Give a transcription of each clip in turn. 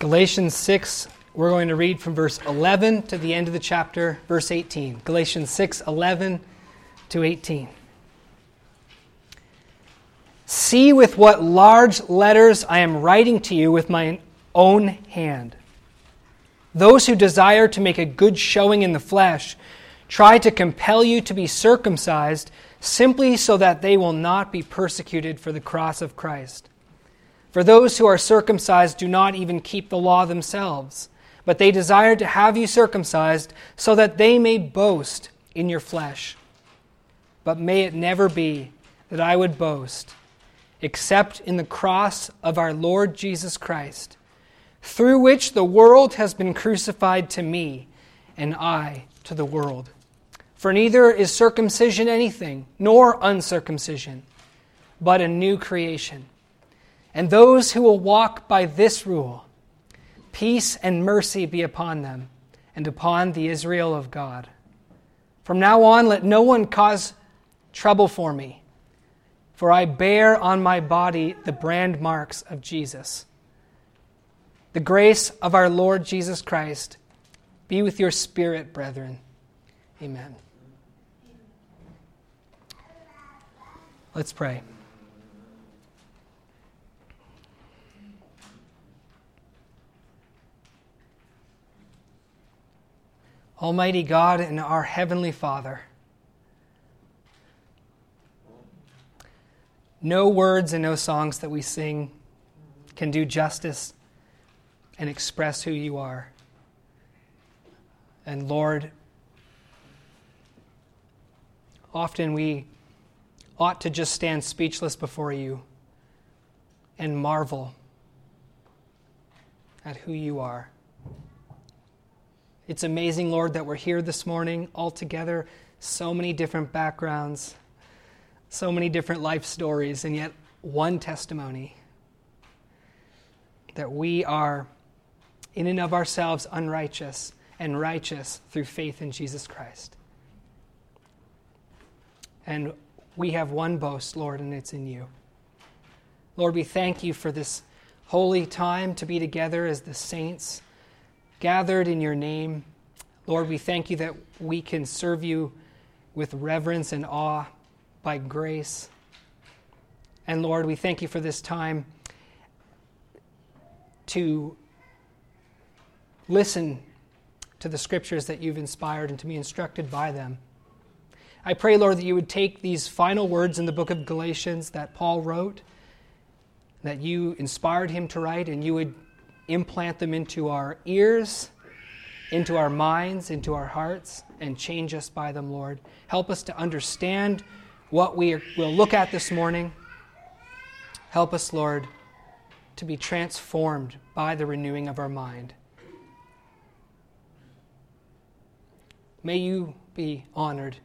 Galatians 6, we're going to read from verse 11 to the end of the chapter, verse 18. Galatians 6, 11 to 18. See with what large letters I am writing to you with my own hand. Those who desire to make a good showing in the flesh try to compel you to be circumcised simply so that they will not be persecuted for the cross of Christ. For those who are circumcised do not even keep the law themselves, but they desire to have you circumcised so that they may boast in your flesh. But may it never be that I would boast except in the cross of our Lord Jesus Christ, through which the world has been crucified to me, and I to the world. For neither is circumcision anything, nor uncircumcision, but a new creation. And those who will walk by this rule, peace and mercy be upon them and upon the Israel of God. From now on, let no one cause trouble for me, for I bear on my body the brand marks of Jesus. The grace of our Lord Jesus Christ be with your spirit, brethren. Amen. Let's pray. Almighty God and our Heavenly Father, no words and no songs that we sing can do justice and express who you are. And Lord, often we ought to just stand speechless before you and marvel at who you are. It's amazing, Lord, that we're here this morning all together, so many different backgrounds, so many different life stories, and yet one testimony that we are, in and of ourselves, unrighteous and righteous through faith in Jesus Christ. And we have one boast, Lord, and it's in you. Lord, we thank you for this holy time to be together as the saints gathered in your name. Lord, we thank you that we can serve you with reverence and awe by grace. And Lord, we thank you for this time to listen to the scriptures that you've inspired and to be instructed by them. I pray, Lord, that you would take these final words in the book of Galatians that Paul wrote, that you inspired him to write, and you would implant them into our ears, into our minds, into our hearts, and change us by them, Lord. Help us to understand what we will look at this morning. Help us, Lord, to be transformed by the renewing of our mind. May you be honored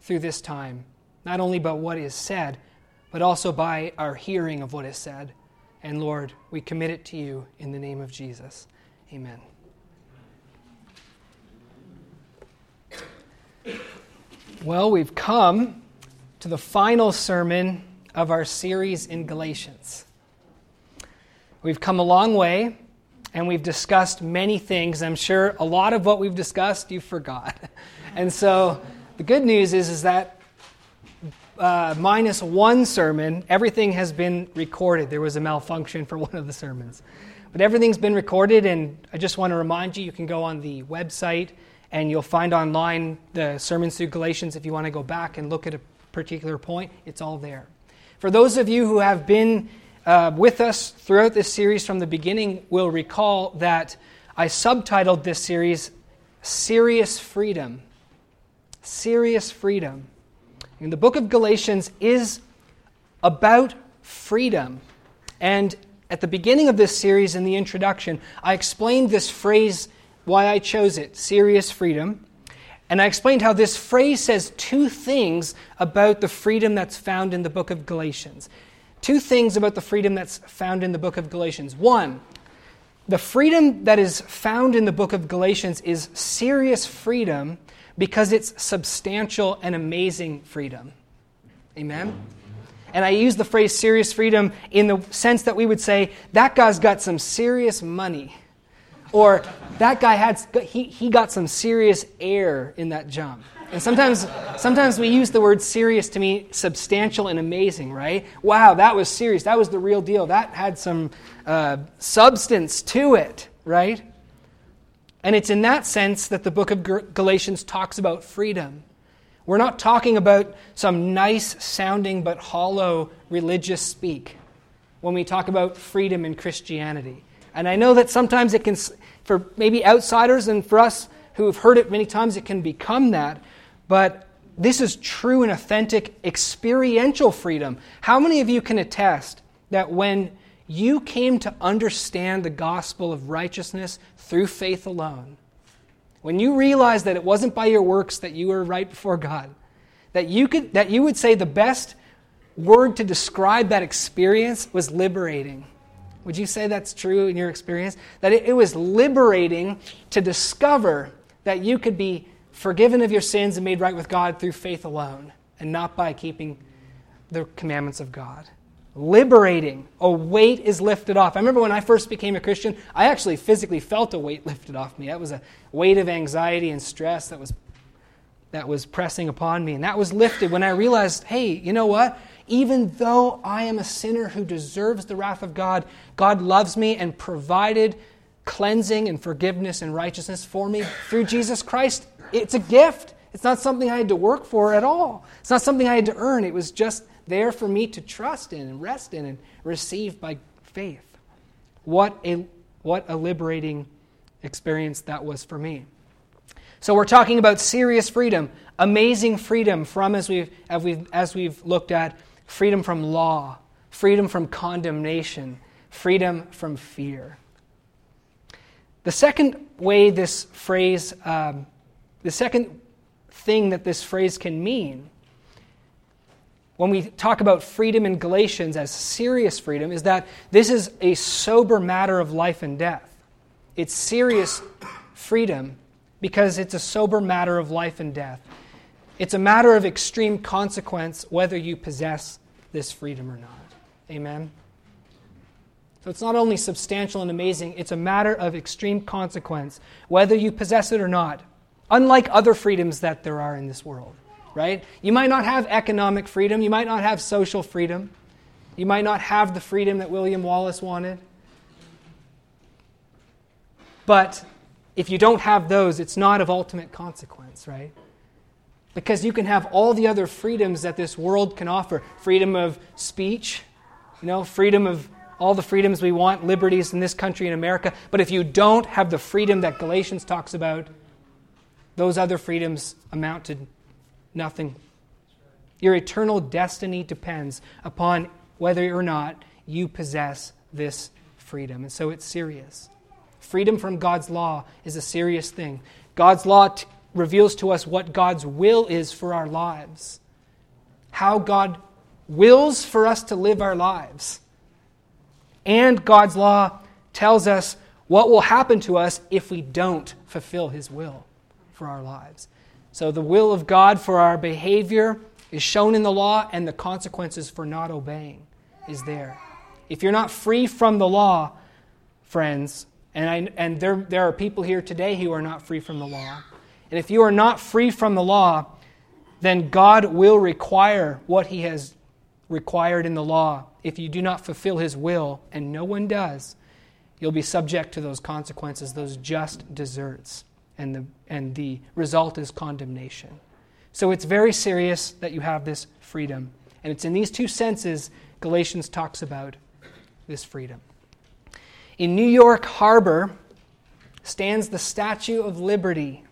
through this time, not only by what is said, but also by our hearing of what is said. And Lord, we commit it to you in the name of Jesus. Amen. Well, we've come to the final sermon of our series in Galatians. We've come a long way and we've discussed many things. I'm sure a lot of what we've discussed you forgot. And so the good news is, is that uh, minus one sermon, everything has been recorded. There was a malfunction for one of the sermons. But everything's been recorded, and I just want to remind you you can go on the website and you'll find online the sermons through Galatians if you want to go back and look at a particular point. It's all there. For those of you who have been uh, with us throughout this series from the beginning, will recall that I subtitled this series Serious Freedom. Serious Freedom. And the book of Galatians is about freedom. And at the beginning of this series, in the introduction, I explained this phrase, why I chose it serious freedom. And I explained how this phrase says two things about the freedom that's found in the book of Galatians. Two things about the freedom that's found in the book of Galatians. One, the freedom that is found in the book of Galatians is serious freedom because it's substantial and amazing freedom. Amen? And I use the phrase serious freedom in the sense that we would say, that guy's got some serious money. Or that guy had, he, he got some serious air in that jump. And sometimes, sometimes we use the word serious to mean substantial and amazing, right? Wow, that was serious. That was the real deal. That had some uh, substance to it, right? And it's in that sense that the book of Galatians talks about freedom. We're not talking about some nice sounding but hollow religious speak when we talk about freedom in Christianity. And I know that sometimes it can, for maybe outsiders and for us who have heard it many times, it can become that. But this is true and authentic experiential freedom. How many of you can attest that when you came to understand the gospel of righteousness through faith alone, when you realized that it wasn't by your works that you were right before God, that you, could, that you would say the best word to describe that experience was liberating. Would you say that's true in your experience? That it, it was liberating to discover that you could be forgiven of your sins and made right with God through faith alone and not by keeping the commandments of God liberating. A weight is lifted off. I remember when I first became a Christian, I actually physically felt a weight lifted off me. That was a weight of anxiety and stress that was that was pressing upon me. And that was lifted when I realized, hey, you know what? Even though I am a sinner who deserves the wrath of God, God loves me and provided cleansing and forgiveness and righteousness for me through Jesus Christ. It's a gift. It's not something I had to work for at all. It's not something I had to earn. It was just there for me to trust in and rest in and receive by faith. What a, what a liberating experience that was for me. So, we're talking about serious freedom, amazing freedom from, as we've, as we've, as we've looked at, freedom from law, freedom from condemnation, freedom from fear. The second way this phrase, um, the second thing that this phrase can mean when we talk about freedom in Galatians as serious freedom is that this is a sober matter of life and death. It's serious freedom because it's a sober matter of life and death. It's a matter of extreme consequence whether you possess this freedom or not. Amen? So it's not only substantial and amazing, it's a matter of extreme consequence whether you possess it or not, unlike other freedoms that there are in this world right? You might not have economic freedom, you might not have social freedom, you might not have the freedom that William Wallace wanted. But if you don't have those, it's not of ultimate consequence, right? Because you can have all the other freedoms that this world can offer freedom of speech, you know, freedom of all the freedoms we want, liberties in this country in America. But if you don't have the freedom that Galatians talks about, those other freedoms amount to Nothing. Your eternal destiny depends upon whether or not you possess this freedom. And so it's serious. Freedom from God's law is a serious thing. God's law t- reveals to us what God's will is for our lives, how God wills for us to live our lives. And God's law tells us what will happen to us if we don't fulfill His will for our lives. So the will of God for our behavior is shown in the law, and the consequences for not obeying is there. If you're not free from the law, friends, and, I, and there, there are people here today who are not free from the law, and if you are not free from the law, then God will require what He has required in the law. If you do not fulfill His will, and no one does, you'll be subject to those consequences, those just deserts and the, and the result is condemnation. So it's very serious that you have this freedom. And it's in these two senses Galatians talks about this freedom. In New York Harbor stands the Statue of Liberty,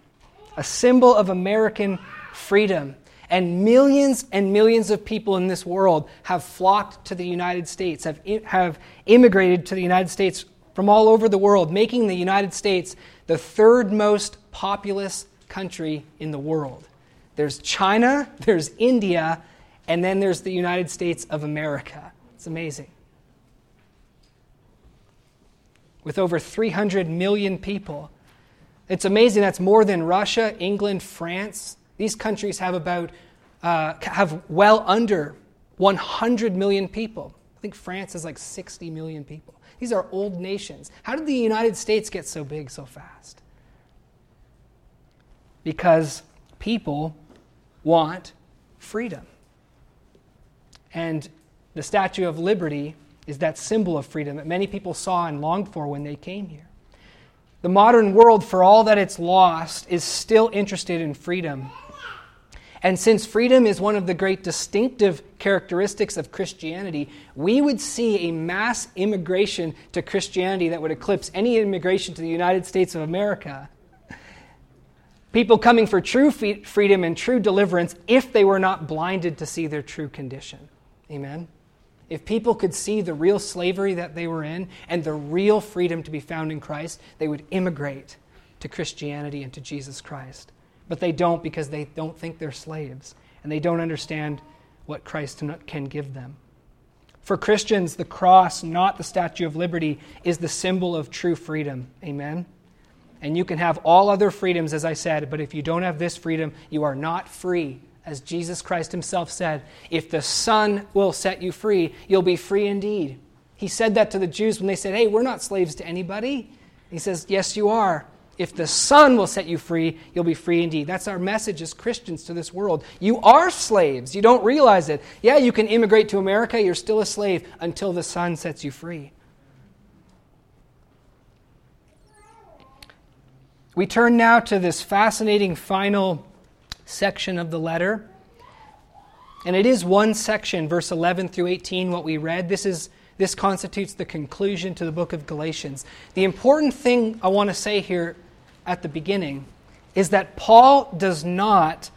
a symbol of American freedom. And millions and millions of people in this world have flocked to the United States, have, have immigrated to the United States from all over the world, making the United States the third most populous country in the world. There's China, there's India, and then there's the United States of America. It's amazing. With over 300 million people. It's amazing. That's more than Russia, England, France. These countries have about, uh, have well under 100 million people. I think France has like 60 million people. These are old nations. How did the United States get so big so fast? Because people want freedom. And the Statue of Liberty is that symbol of freedom that many people saw and longed for when they came here. The modern world, for all that it's lost, is still interested in freedom. And since freedom is one of the great distinctive characteristics of Christianity, we would see a mass immigration to Christianity that would eclipse any immigration to the United States of America. People coming for true freedom and true deliverance if they were not blinded to see their true condition. Amen? If people could see the real slavery that they were in and the real freedom to be found in Christ, they would immigrate to Christianity and to Jesus Christ. But they don't because they don't think they're slaves and they don't understand what Christ can give them. For Christians, the cross, not the Statue of Liberty, is the symbol of true freedom. Amen? And you can have all other freedoms, as I said, but if you don't have this freedom, you are not free. As Jesus Christ himself said, if the Son will set you free, you'll be free indeed. He said that to the Jews when they said, Hey, we're not slaves to anybody. He says, Yes, you are. If the Son will set you free, you'll be free indeed. That's our message as Christians to this world. You are slaves. You don't realize it. Yeah, you can immigrate to America, you're still a slave until the Son sets you free. We turn now to this fascinating final section of the letter. And it is one section, verse 11 through 18, what we read. This is this constitutes the conclusion to the book of Galatians. The important thing I want to say here at the beginning is that Paul does not,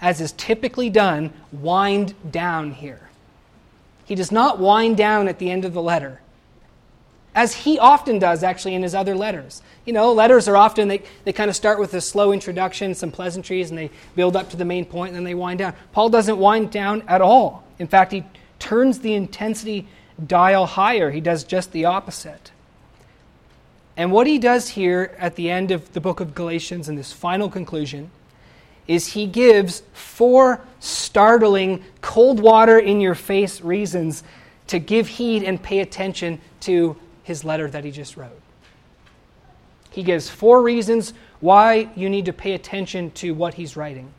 as is typically done, wind down here. He does not wind down at the end of the letter, as he often does actually in his other letters. You know, letters are often, they, they kind of start with a slow introduction, some pleasantries, and they build up to the main point, and then they wind down. Paul doesn't wind down at all. In fact, he turns the intensity dial higher. He does just the opposite. And what he does here at the end of the book of Galatians in this final conclusion is he gives four startling, cold water in your face reasons to give heed and pay attention to his letter that he just wrote. He gives four reasons why you need to pay attention to what he's writing.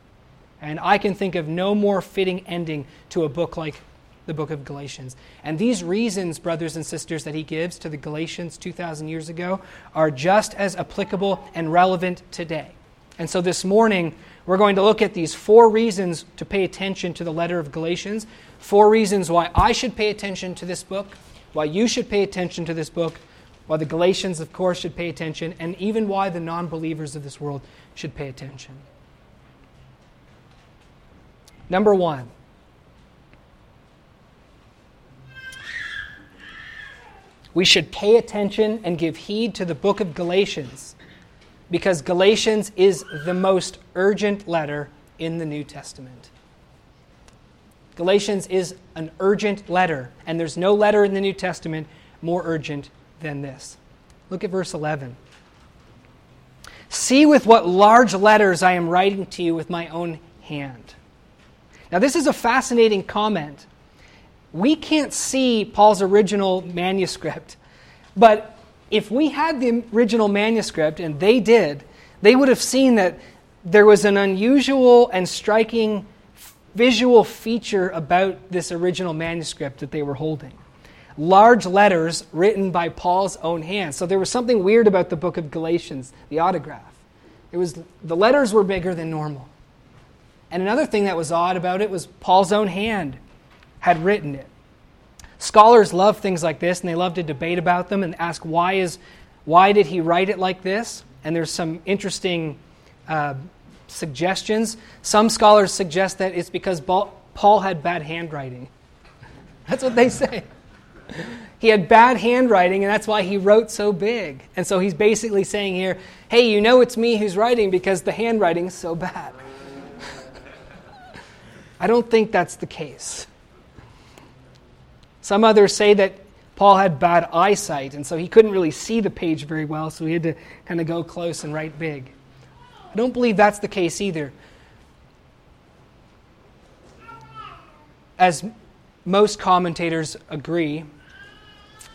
And I can think of no more fitting ending to a book like the book of Galatians. And these reasons, brothers and sisters, that he gives to the Galatians 2,000 years ago are just as applicable and relevant today. And so this morning, we're going to look at these four reasons to pay attention to the letter of Galatians, four reasons why I should pay attention to this book, why you should pay attention to this book, why the Galatians, of course, should pay attention, and even why the non believers of this world should pay attention. Number one, we should pay attention and give heed to the book of Galatians because Galatians is the most urgent letter in the New Testament. Galatians is an urgent letter, and there's no letter in the New Testament more urgent than this. Look at verse 11. See with what large letters I am writing to you with my own hand. Now, this is a fascinating comment we can't see Paul's original manuscript, but if we had the original manuscript, and they did, they would have seen that there was an unusual and striking visual feature about this original manuscript that they were holding. Large letters written by Paul's own hand. So there was something weird about the book of Galatians, the autograph. It was the letters were bigger than normal. And another thing that was odd about it was Paul's own hand had written it. Scholars love things like this and they love to debate about them and ask why is why did he write it like this? And there's some interesting uh, suggestions. Some scholars suggest that it's because Paul had bad handwriting. That's what they say. He had bad handwriting, and that's why he wrote so big. And so he's basically saying here, hey, you know it's me who's writing because the handwriting is so bad. I don't think that's the case. Some others say that Paul had bad eyesight, and so he couldn't really see the page very well, so he had to kind of go close and write big. I don't believe that's the case either. As most commentators agree,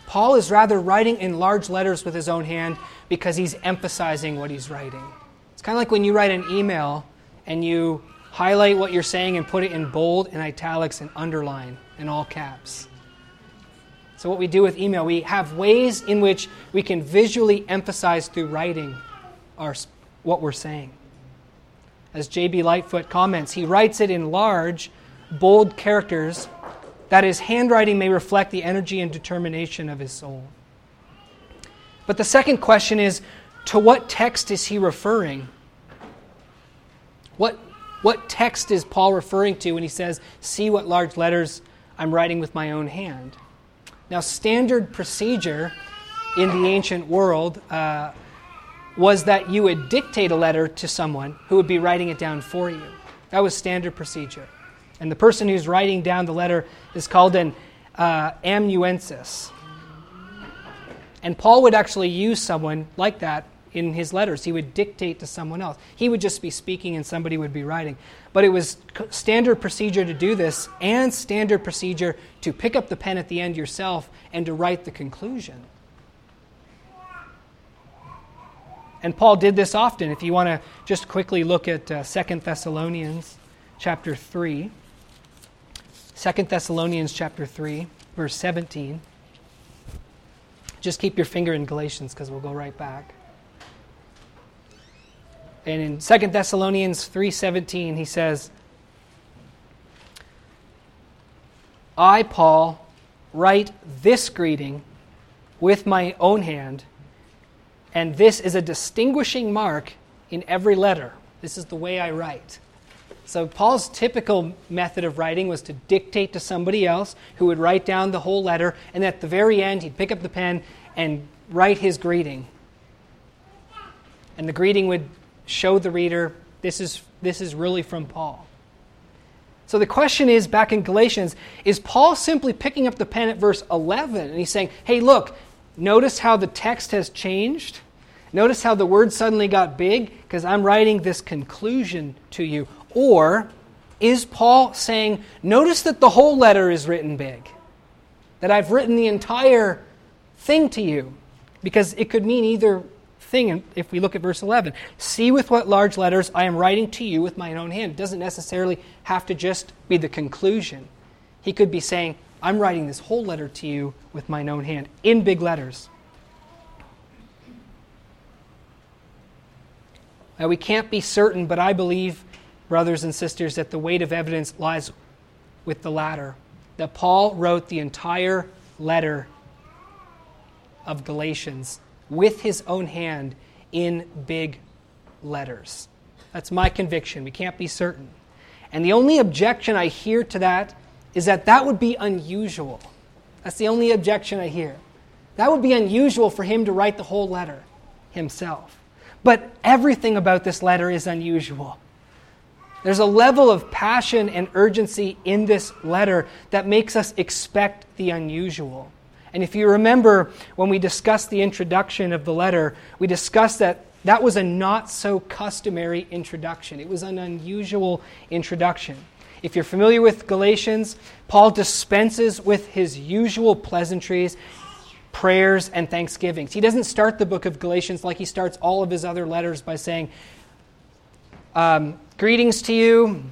Paul is rather writing in large letters with his own hand because he's emphasizing what he's writing. It's kind of like when you write an email and you highlight what you're saying and put it in bold and italics and underline in all caps. So, what we do with email, we have ways in which we can visually emphasize through writing our, what we're saying. As J.B. Lightfoot comments, he writes it in large, bold characters that his handwriting may reflect the energy and determination of his soul. But the second question is to what text is he referring? What, what text is Paul referring to when he says, See what large letters I'm writing with my own hand? Now, standard procedure in the ancient world uh, was that you would dictate a letter to someone who would be writing it down for you. That was standard procedure. And the person who's writing down the letter is called an uh, amanuensis. And Paul would actually use someone like that in his letters. He would dictate to someone else. He would just be speaking and somebody would be writing. But it was standard procedure to do this and standard procedure to pick up the pen at the end yourself and to write the conclusion. And Paul did this often. If you want to just quickly look at uh, 2 Thessalonians chapter 3. 2 Thessalonians chapter 3, verse 17. Just keep your finger in Galatians because we'll go right back. And in 2 Thessalonians 3:17 he says, I Paul write this greeting with my own hand, and this is a distinguishing mark in every letter. This is the way I write. So, Paul's typical method of writing was to dictate to somebody else who would write down the whole letter, and at the very end, he'd pick up the pen and write his greeting. And the greeting would show the reader this is, this is really from Paul. So the question is back in Galatians is Paul simply picking up the pen at verse 11 and he's saying, hey, look, notice how the text has changed? Notice how the word suddenly got big? Because I'm writing this conclusion to you. Or is Paul saying, notice that the whole letter is written big? That I've written the entire thing to you? Because it could mean either thing if we look at verse 11. See with what large letters I am writing to you with my own hand. It doesn't necessarily have to just be the conclusion. He could be saying, I'm writing this whole letter to you with my own hand in big letters. Now, we can't be certain, but I believe brothers and sisters, that the weight of evidence lies with the latter. That Paul wrote the entire letter of Galatians with his own hand in big letters. That's my conviction. We can't be certain. And the only objection I hear to that is that that would be unusual. That's the only objection I hear. That would be unusual for him to write the whole letter himself. But everything about this letter is unusual. There's a level of passion and urgency in this letter that makes us expect the unusual. And if you remember when we discussed the introduction of the letter, we discussed that that was a not so customary introduction. It was an unusual introduction. If you're familiar with Galatians, Paul dispenses with his usual pleasantries, prayers, and thanksgivings. He doesn't start the book of Galatians like he starts all of his other letters by saying, um, Greetings to you.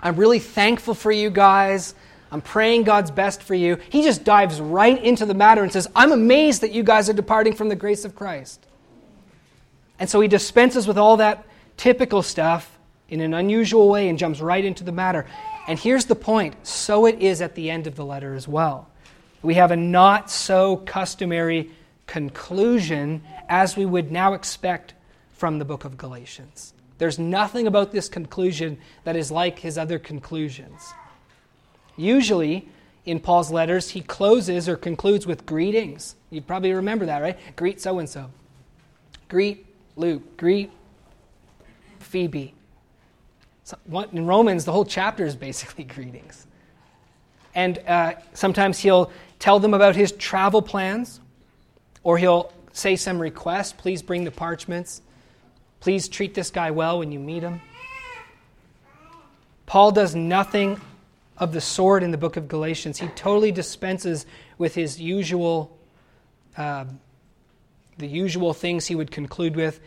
I'm really thankful for you guys. I'm praying God's best for you. He just dives right into the matter and says, I'm amazed that you guys are departing from the grace of Christ. And so he dispenses with all that typical stuff in an unusual way and jumps right into the matter. And here's the point so it is at the end of the letter as well. We have a not so customary conclusion as we would now expect from the book of Galatians. There's nothing about this conclusion that is like his other conclusions. Usually, in Paul's letters, he closes or concludes with greetings. You probably remember that, right? Greet so and so. Greet Luke. Greet Phoebe. So, in Romans, the whole chapter is basically greetings. And uh, sometimes he'll tell them about his travel plans, or he'll say some request please bring the parchments. Please treat this guy well when you meet him. Paul does nothing of the sword in the book of Galatians. He totally dispenses with his usual uh, the usual things he would conclude with,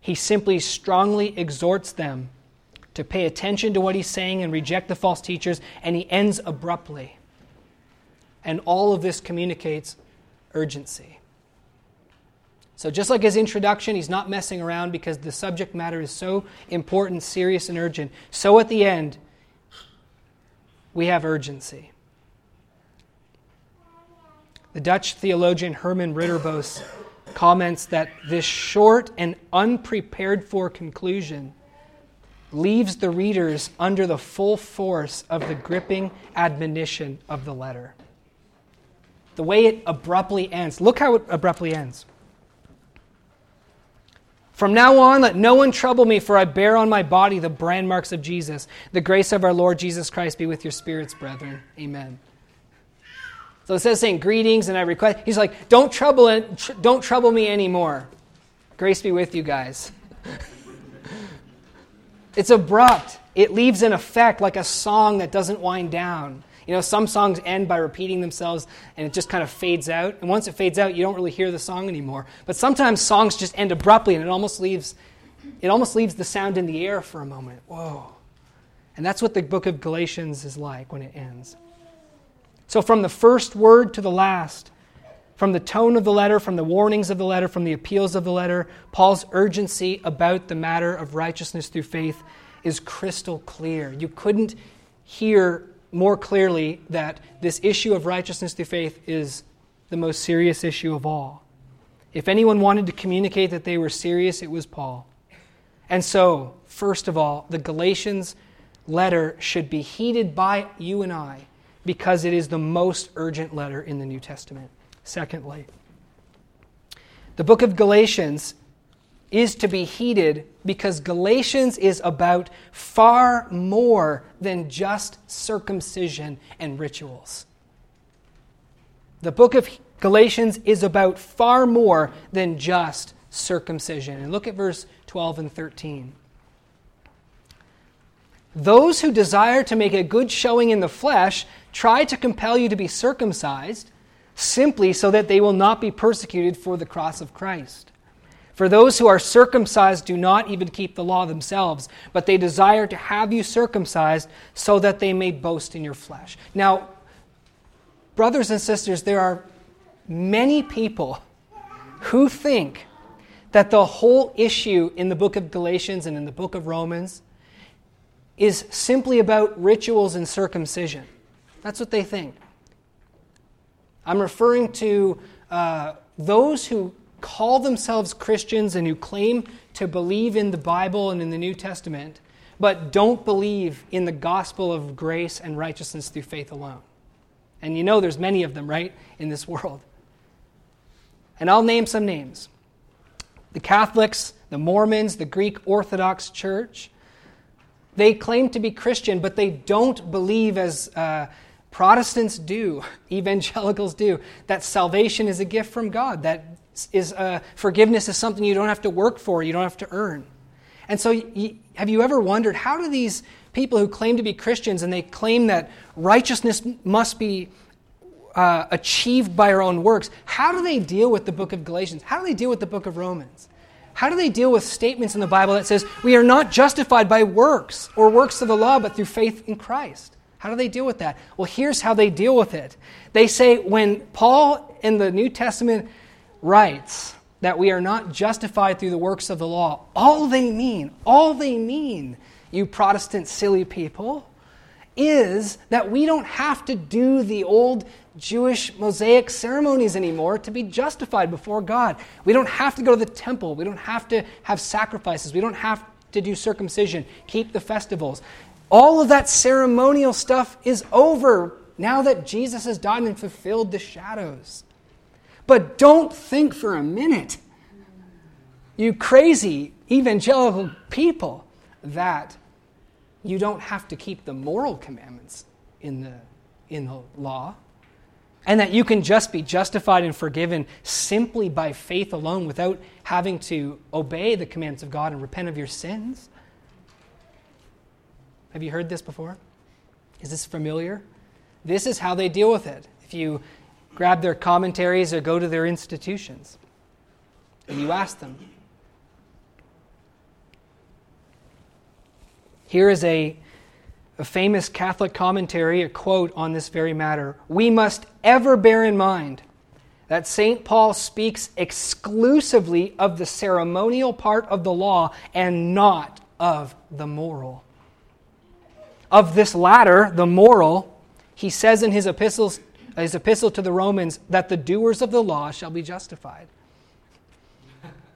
he simply strongly exhorts them to pay attention to what he's saying and reject the false teachers, and he ends abruptly. And all of this communicates urgency. So, just like his introduction, he's not messing around because the subject matter is so important, serious, and urgent. So, at the end, we have urgency. The Dutch theologian Herman Ridderbos comments that this short and unprepared for conclusion leaves the readers under the full force of the gripping admonition of the letter. The way it abruptly ends. Look how it abruptly ends. From now on, let no one trouble me, for I bear on my body the brand marks of Jesus. The grace of our Lord Jesus Christ be with your spirits, brethren. Amen. So it says saying greetings and I request. He's like, don't trouble it, tr- don't trouble me anymore. Grace be with you guys. it's abrupt. It leaves an effect like a song that doesn't wind down. You know, some songs end by repeating themselves and it just kind of fades out. And once it fades out, you don't really hear the song anymore. But sometimes songs just end abruptly and it almost leaves it almost leaves the sound in the air for a moment. Whoa. And that's what the book of Galatians is like when it ends. So from the first word to the last, from the tone of the letter, from the warnings of the letter, from the appeals of the letter, Paul's urgency about the matter of righteousness through faith is crystal clear. You couldn't hear more clearly that this issue of righteousness through faith is the most serious issue of all. If anyone wanted to communicate that they were serious, it was Paul. And so, first of all, the Galatians letter should be heeded by you and I because it is the most urgent letter in the New Testament. Secondly, the book of Galatians is to be heeded because Galatians is about far more than just circumcision and rituals. The book of Galatians is about far more than just circumcision. And look at verse 12 and 13. Those who desire to make a good showing in the flesh try to compel you to be circumcised simply so that they will not be persecuted for the cross of Christ. For those who are circumcised do not even keep the law themselves, but they desire to have you circumcised so that they may boast in your flesh. Now, brothers and sisters, there are many people who think that the whole issue in the book of Galatians and in the book of Romans is simply about rituals and circumcision. That's what they think. I'm referring to uh, those who call themselves Christians and who claim to believe in the Bible and in the New Testament, but don't believe in the gospel of grace and righteousness through faith alone. And you know there's many of them, right, in this world. And I'll name some names the Catholics, the Mormons, the Greek Orthodox Church. They claim to be Christian, but they don't believe, as uh, Protestants do, evangelicals do, that salvation is a gift from God, that is uh, forgiveness is something you don't have to work for, you don't have to earn. And so, have you ever wondered how do these people who claim to be Christians and they claim that righteousness must be uh, achieved by our own works, how do they deal with the book of Galatians? How do they deal with the book of Romans? How do they deal with statements in the Bible that says we are not justified by works or works of the law, but through faith in Christ? How do they deal with that? Well, here's how they deal with it. They say when Paul in the New Testament writes that we are not justified through the works of the law, all they mean, all they mean, you Protestant silly people, is that we don't have to do the old Jewish Mosaic ceremonies anymore to be justified before God. We don't have to go to the temple. We don't have to have sacrifices. We don't have to do circumcision, keep the festivals. All of that ceremonial stuff is over now that Jesus has died and fulfilled the shadows. But don't think for a minute, you crazy evangelical people, that you don't have to keep the moral commandments in the, in the law and that you can just be justified and forgiven simply by faith alone without having to obey the commands of God and repent of your sins? Have you heard this before? Is this familiar? This is how they deal with it. If you grab their commentaries or go to their institutions and you ask them. Here is a, a famous Catholic commentary, a quote on this very matter. We must ever bear in mind that St. Paul speaks exclusively of the ceremonial part of the law and not of the moral. Of this latter, the moral, he says in his epistles, his epistle to the Romans that the doers of the law shall be justified.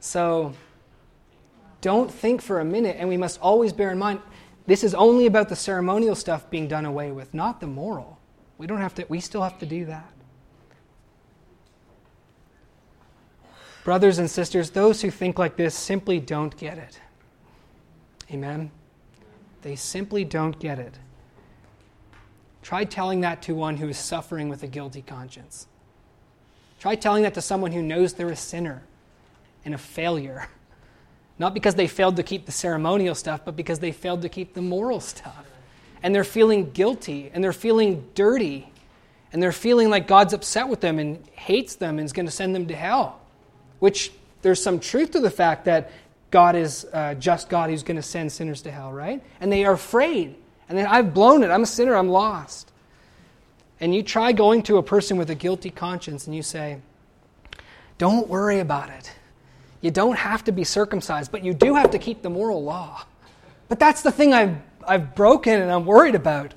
So don't think for a minute, and we must always bear in mind this is only about the ceremonial stuff being done away with, not the moral. We don't have to we still have to do that. Brothers and sisters, those who think like this simply don't get it. Amen. They simply don't get it. Try telling that to one who is suffering with a guilty conscience. Try telling that to someone who knows they're a sinner and a failure. Not because they failed to keep the ceremonial stuff, but because they failed to keep the moral stuff. And they're feeling guilty and they're feeling dirty and they're feeling like God's upset with them and hates them and is going to send them to hell. Which there's some truth to the fact that God is uh, just God who's going to send sinners to hell, right? And they are afraid. And then I've blown it. I'm a sinner. I'm lost. And you try going to a person with a guilty conscience and you say, Don't worry about it. You don't have to be circumcised, but you do have to keep the moral law. But that's the thing I've, I've broken and I'm worried about.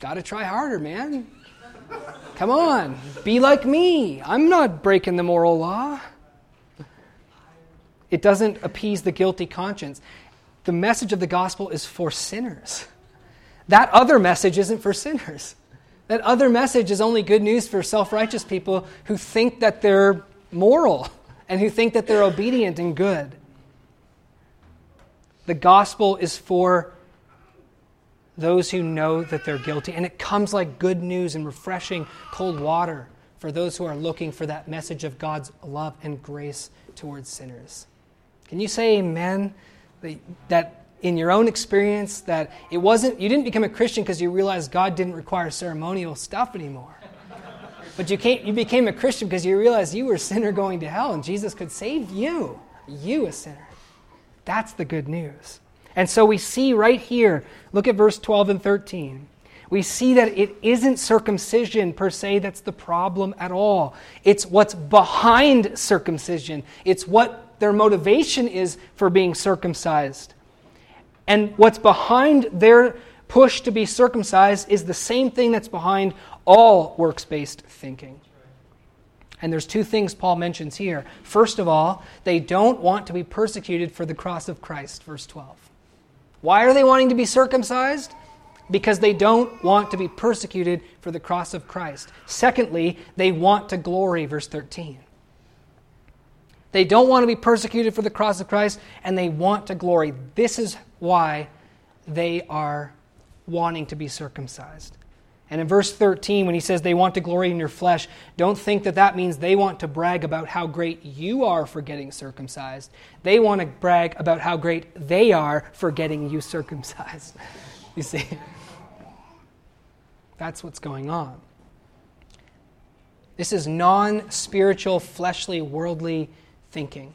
Got to try harder, man. Come on, be like me. I'm not breaking the moral law. It doesn't appease the guilty conscience. The message of the gospel is for sinners. That other message isn't for sinners. That other message is only good news for self righteous people who think that they're moral and who think that they're obedient and good. The gospel is for those who know that they're guilty, and it comes like good news and refreshing cold water for those who are looking for that message of God's love and grace towards sinners. Can you say amen? That in your own experience, that it wasn't, you didn't become a Christian because you realized God didn't require ceremonial stuff anymore. But you, came, you became a Christian because you realized you were a sinner going to hell and Jesus could save you, you a sinner. That's the good news. And so we see right here, look at verse 12 and 13. We see that it isn't circumcision per se that's the problem at all. It's what's behind circumcision, it's what their motivation is for being circumcised. And what's behind their push to be circumcised is the same thing that's behind all works based thinking. And there's two things Paul mentions here. First of all, they don't want to be persecuted for the cross of Christ, verse 12. Why are they wanting to be circumcised? Because they don't want to be persecuted for the cross of Christ. Secondly, they want to glory, verse 13. They don't want to be persecuted for the cross of Christ, and they want to glory. This is why they are wanting to be circumcised. And in verse 13, when he says they want to glory in your flesh, don't think that that means they want to brag about how great you are for getting circumcised. They want to brag about how great they are for getting you circumcised. You see? That's what's going on. This is non spiritual, fleshly, worldly thinking.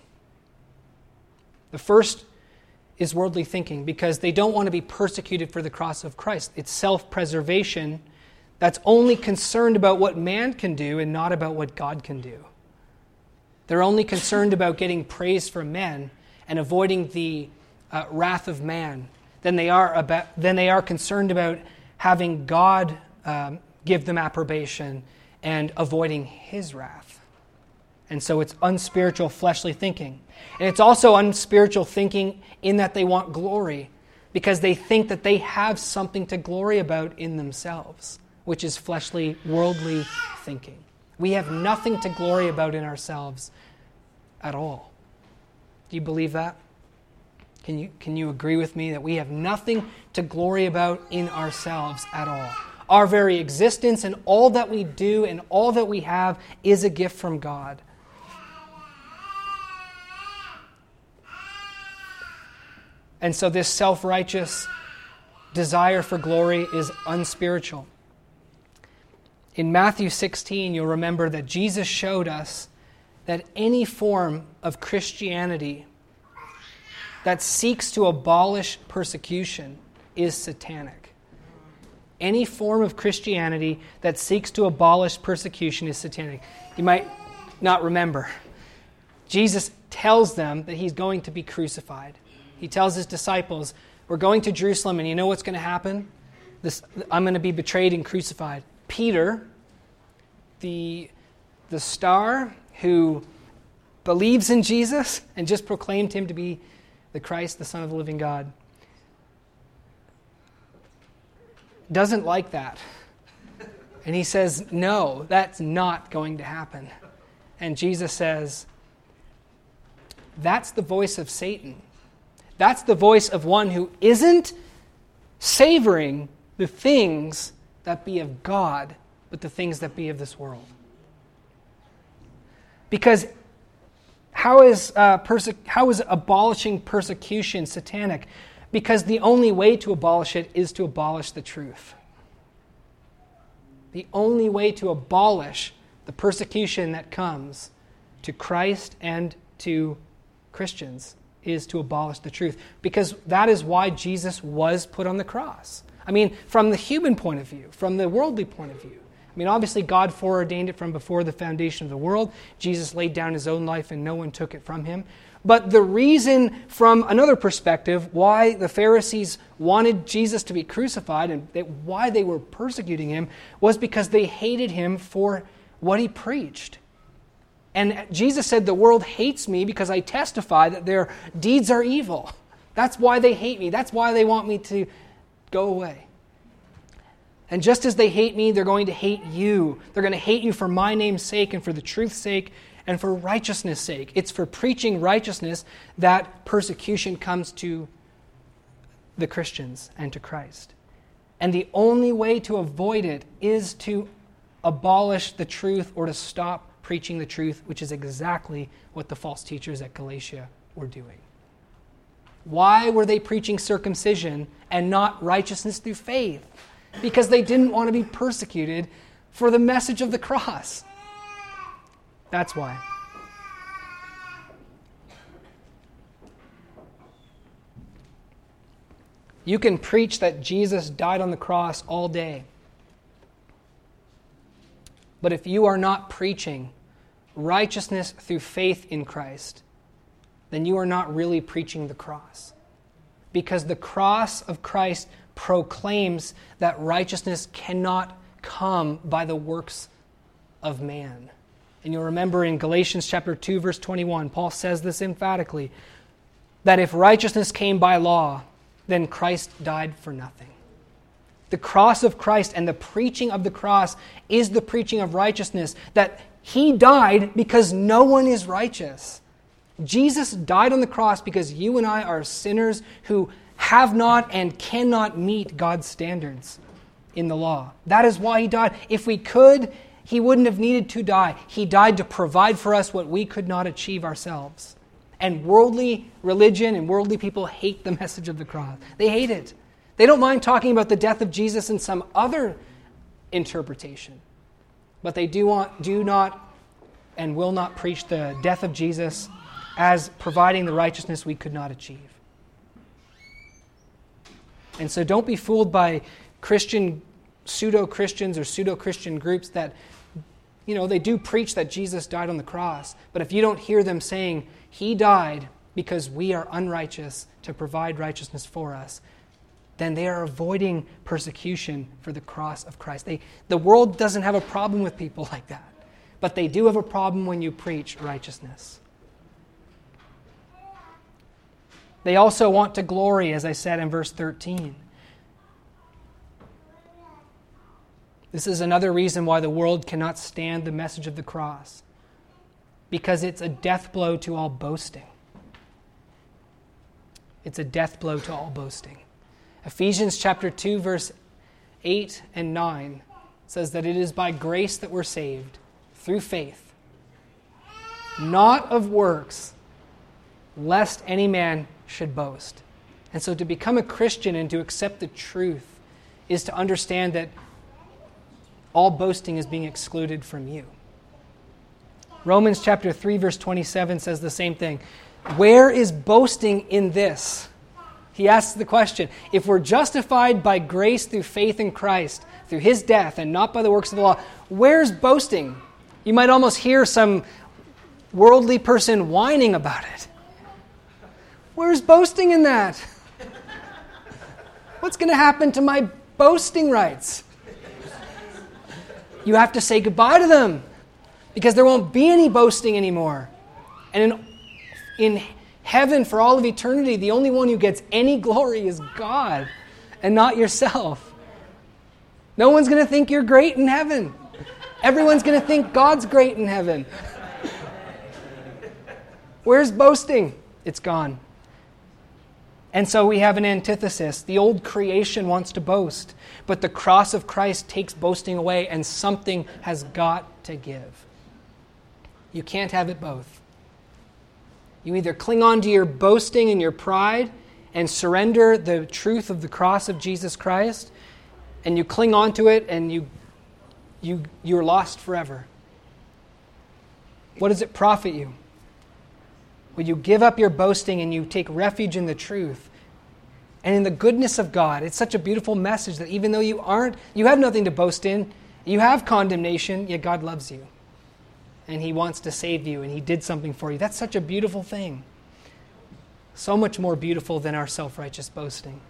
The first is worldly thinking because they don't want to be persecuted for the cross of Christ. It's self preservation that's only concerned about what man can do and not about what God can do. They're only concerned about getting praise from men and avoiding the uh, wrath of man than they are about than they are concerned about having God um, give them approbation and avoiding His wrath. And so it's unspiritual, fleshly thinking, and it's also unspiritual thinking in that they want glory because they think that they have something to glory about in themselves which is fleshly, worldly thinking. We have nothing to glory about in ourselves at all. Do you believe that? Can you, can you agree with me that we have nothing to glory about in ourselves at all? Our very existence and all that we do and all that we have is a gift from God. And so, this self righteous desire for glory is unspiritual. In Matthew 16, you'll remember that Jesus showed us that any form of Christianity that seeks to abolish persecution is satanic. Any form of Christianity that seeks to abolish persecution is satanic. You might not remember. Jesus tells them that he's going to be crucified. He tells his disciples, We're going to Jerusalem, and you know what's going to happen? This, I'm going to be betrayed and crucified. Peter, the, the star who believes in Jesus and just proclaimed him to be the Christ, the Son of the living God, doesn't like that. And he says, No, that's not going to happen. And Jesus says, That's the voice of Satan. That's the voice of one who isn't savoring the things that be of God, but the things that be of this world. Because how is, uh, perse- how is abolishing persecution satanic? Because the only way to abolish it is to abolish the truth. The only way to abolish the persecution that comes to Christ and to Christians is to abolish the truth. Because that is why Jesus was put on the cross. I mean, from the human point of view, from the worldly point of view. I mean, obviously, God foreordained it from before the foundation of the world. Jesus laid down his own life and no one took it from him. But the reason, from another perspective, why the Pharisees wanted Jesus to be crucified and why they were persecuting him was because they hated him for what he preached. And Jesus said, The world hates me because I testify that their deeds are evil. That's why they hate me. That's why they want me to go away. And just as they hate me, they're going to hate you. They're going to hate you for my name's sake and for the truth's sake and for righteousness' sake. It's for preaching righteousness that persecution comes to the Christians and to Christ. And the only way to avoid it is to abolish the truth or to stop preaching the truth, which is exactly what the false teachers at Galatia were doing. Why were they preaching circumcision and not righteousness through faith? Because they didn't want to be persecuted for the message of the cross. That's why. You can preach that Jesus died on the cross all day. But if you are not preaching righteousness through faith in Christ, then you are not really preaching the cross. Because the cross of Christ proclaims that righteousness cannot come by the works of man. And you'll remember in Galatians chapter 2 verse 21, Paul says this emphatically that if righteousness came by law, then Christ died for nothing. The cross of Christ and the preaching of the cross is the preaching of righteousness that he died because no one is righteous. Jesus died on the cross because you and I are sinners who have not and cannot meet God's standards in the law. That is why he died. If we could, he wouldn't have needed to die. He died to provide for us what we could not achieve ourselves. And worldly religion and worldly people hate the message of the cross. They hate it. They don't mind talking about the death of Jesus in some other interpretation. But they do, want, do not and will not preach the death of Jesus as providing the righteousness we could not achieve. And so don't be fooled by Christian pseudo Christians or pseudo Christian groups that, you know, they do preach that Jesus died on the cross. But if you don't hear them saying, He died because we are unrighteous to provide righteousness for us, then they are avoiding persecution for the cross of Christ. They, the world doesn't have a problem with people like that, but they do have a problem when you preach righteousness. They also want to glory, as I said in verse 13. This is another reason why the world cannot stand the message of the cross, because it's a death blow to all boasting. It's a death blow to all boasting. Ephesians chapter 2 verse 8 and 9 says that it is by grace that we're saved through faith, not of works, lest any man should boast. And so to become a Christian and to accept the truth is to understand that all boasting is being excluded from you. Romans chapter 3 verse 27 says the same thing. Where is boasting in this? He asks the question if we're justified by grace through faith in Christ, through his death, and not by the works of the law, where's boasting? You might almost hear some worldly person whining about it. Where's boasting in that? What's going to happen to my boasting rights? You have to say goodbye to them because there won't be any boasting anymore. And in, in heaven for all of eternity, the only one who gets any glory is God and not yourself. No one's going to think you're great in heaven. Everyone's going to think God's great in heaven. Where's boasting? It's gone. And so we have an antithesis. The old creation wants to boast, but the cross of Christ takes boasting away, and something has got to give. You can't have it both. You either cling on to your boasting and your pride and surrender the truth of the cross of Jesus Christ, and you cling on to it and you, you, you're lost forever. What does it profit you? Will you give up your boasting and you take refuge in the truth and in the goodness of God? It's such a beautiful message that even though you aren't, you have nothing to boast in, you have condemnation, yet God loves you and He wants to save you and He did something for you. That's such a beautiful thing. So much more beautiful than our self righteous boasting.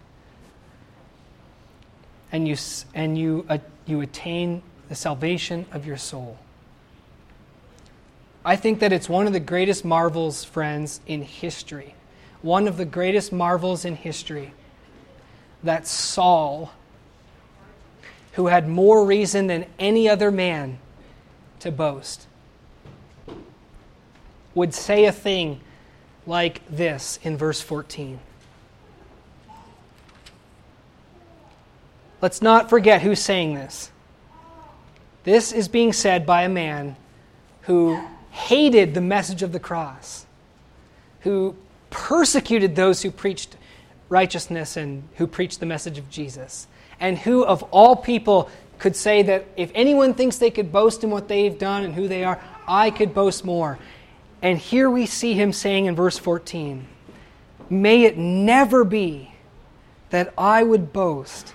And you, and you, uh, you attain the salvation of your soul. I think that it's one of the greatest marvels, friends, in history. One of the greatest marvels in history that Saul, who had more reason than any other man to boast, would say a thing like this in verse 14. Let's not forget who's saying this. This is being said by a man who hated the message of the cross, who persecuted those who preached righteousness and who preached the message of Jesus, and who, of all people, could say that if anyone thinks they could boast in what they've done and who they are, I could boast more. And here we see him saying in verse 14, May it never be that I would boast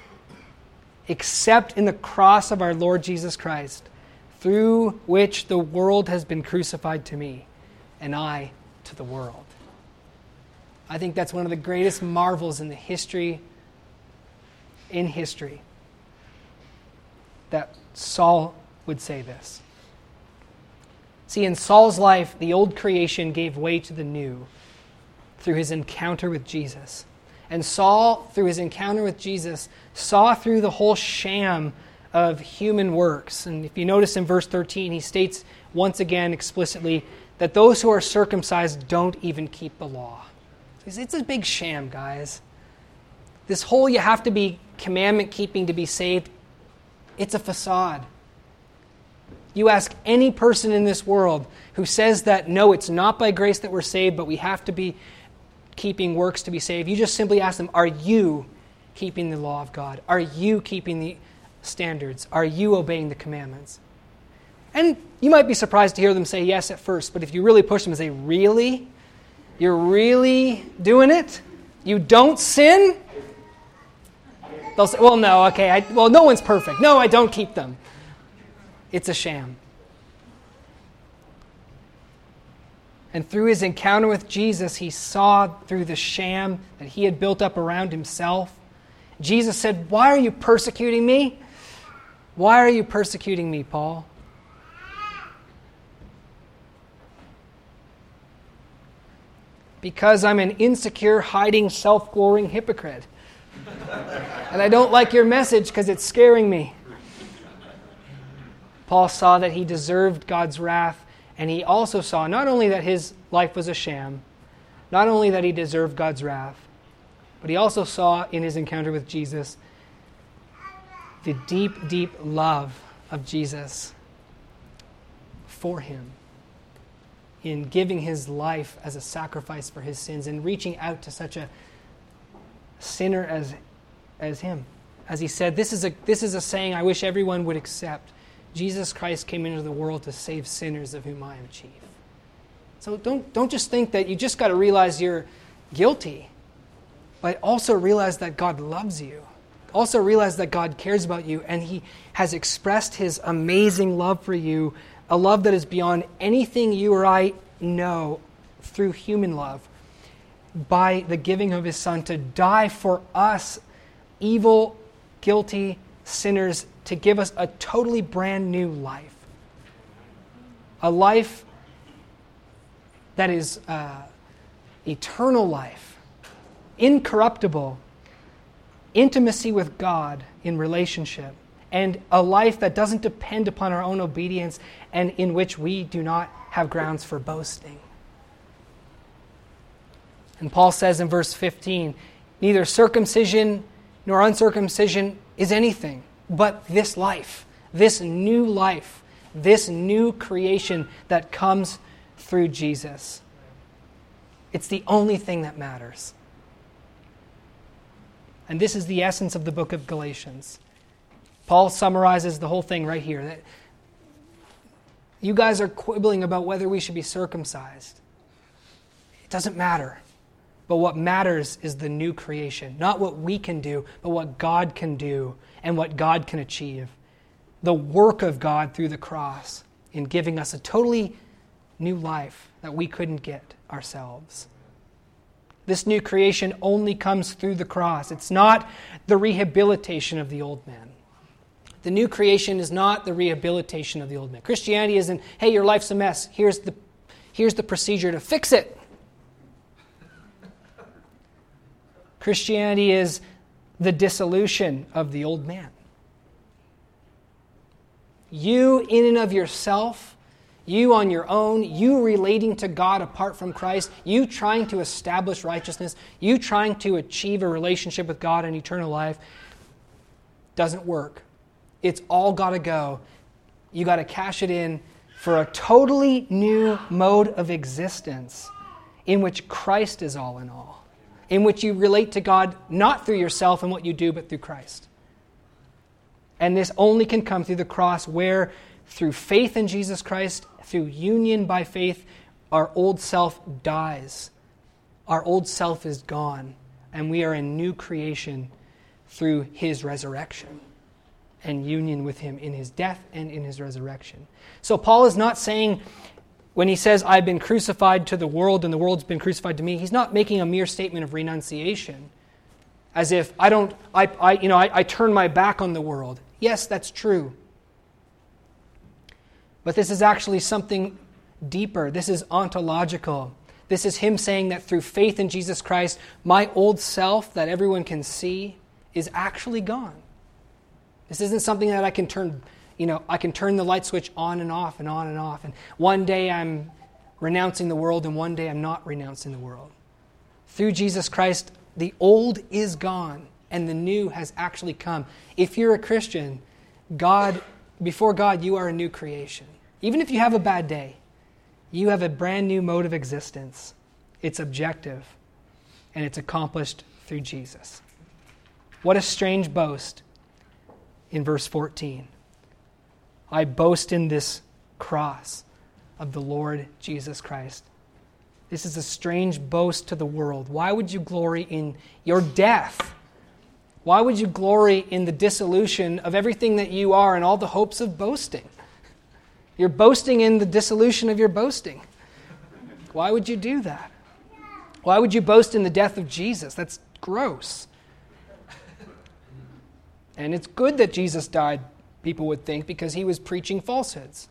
except in the cross of our Lord Jesus Christ, through which the world has been crucified to me, and I to the world. I think that's one of the greatest marvels in the history, in history, that Saul would say this. See, in Saul's life, the old creation gave way to the new through his encounter with Jesus. And Saul, through his encounter with Jesus, saw through the whole sham of human works. And if you notice in verse 13, he states once again explicitly that those who are circumcised don't even keep the law. It's a big sham, guys. This whole you have to be commandment keeping to be saved, it's a facade. You ask any person in this world who says that no, it's not by grace that we're saved, but we have to be keeping works to be saved. You just simply ask them, Are you keeping the law of God? Are you keeping the standards? Are you obeying the commandments? And you might be surprised to hear them say yes at first, but if you really push them and say, Really? You're really doing it? You don't sin? They'll say, Well, no, okay. I, well, no one's perfect. No, I don't keep them. It's a sham. And through his encounter with Jesus, he saw through the sham that he had built up around himself. Jesus said, Why are you persecuting me? Why are you persecuting me, Paul? Because I'm an insecure, hiding, self glorying hypocrite. and I don't like your message because it's scaring me. Paul saw that he deserved God's wrath, and he also saw not only that his life was a sham, not only that he deserved God's wrath, but he also saw in his encounter with Jesus the deep, deep love of Jesus for him in giving his life as a sacrifice for his sins and reaching out to such a sinner as, as him. As he said, this is, a, this is a saying I wish everyone would accept Jesus Christ came into the world to save sinners, of whom I am chief. So don't, don't just think that you just got to realize you're guilty, but also realize that God loves you. Also realize that God cares about you and He has expressed His amazing love for you, a love that is beyond anything you or I know through human love, by the giving of His Son to die for us, evil, guilty sinners to give us a totally brand new life. A life that is uh, eternal life, incorruptible, intimacy with God in relationship, and a life that doesn't depend upon our own obedience and in which we do not have grounds for boasting. And Paul says in verse 15 neither circumcision nor uncircumcision is anything but this life, this new life, this new creation that comes through Jesus. It's the only thing that matters. And this is the essence of the book of Galatians. Paul summarizes the whole thing right here that you guys are quibbling about whether we should be circumcised. It doesn't matter. But what matters is the new creation, not what we can do, but what God can do and what God can achieve. The work of God through the cross in giving us a totally new life that we couldn't get ourselves. This new creation only comes through the cross. It's not the rehabilitation of the old man. The new creation is not the rehabilitation of the old man. Christianity isn't, hey, your life's a mess. Here's the, here's the procedure to fix it. Christianity is the dissolution of the old man. You, in and of yourself, you on your own, you relating to God apart from Christ, you trying to establish righteousness, you trying to achieve a relationship with God and eternal life, doesn't work. It's all got to go. You got to cash it in for a totally new mode of existence in which Christ is all in all in which you relate to God not through yourself and what you do, but through Christ. And this only can come through the cross, where through faith in Jesus Christ, through union by faith, our old self dies. Our old self is gone, and we are a new creation through his resurrection and union with him in his death and in his resurrection. So, Paul is not saying when he says, I've been crucified to the world and the world's been crucified to me, he's not making a mere statement of renunciation, as if I don't, I, I you know, I, I turn my back on the world. Yes, that's true. But this is actually something deeper. This is ontological. This is him saying that through faith in Jesus Christ, my old self that everyone can see is actually gone. This isn't something that I can turn you know, I can turn the light switch on and off and on and off. And one day I'm renouncing the world, and one day I'm not renouncing the world. Through Jesus Christ, the old is gone, and the new has actually come. If you're a Christian, God, before God, you are a new creation. Even if you have a bad day, you have a brand new mode of existence. It's objective, and it's accomplished through Jesus. What a strange boast in verse 14. I boast in this cross of the Lord Jesus Christ. This is a strange boast to the world. Why would you glory in your death? Why would you glory in the dissolution of everything that you are and all the hopes of boasting? You're boasting in the dissolution of your boasting. Why would you do that? Why would you boast in the death of Jesus? That's gross. And it's good that Jesus died people would think, because he was preaching falsehoods.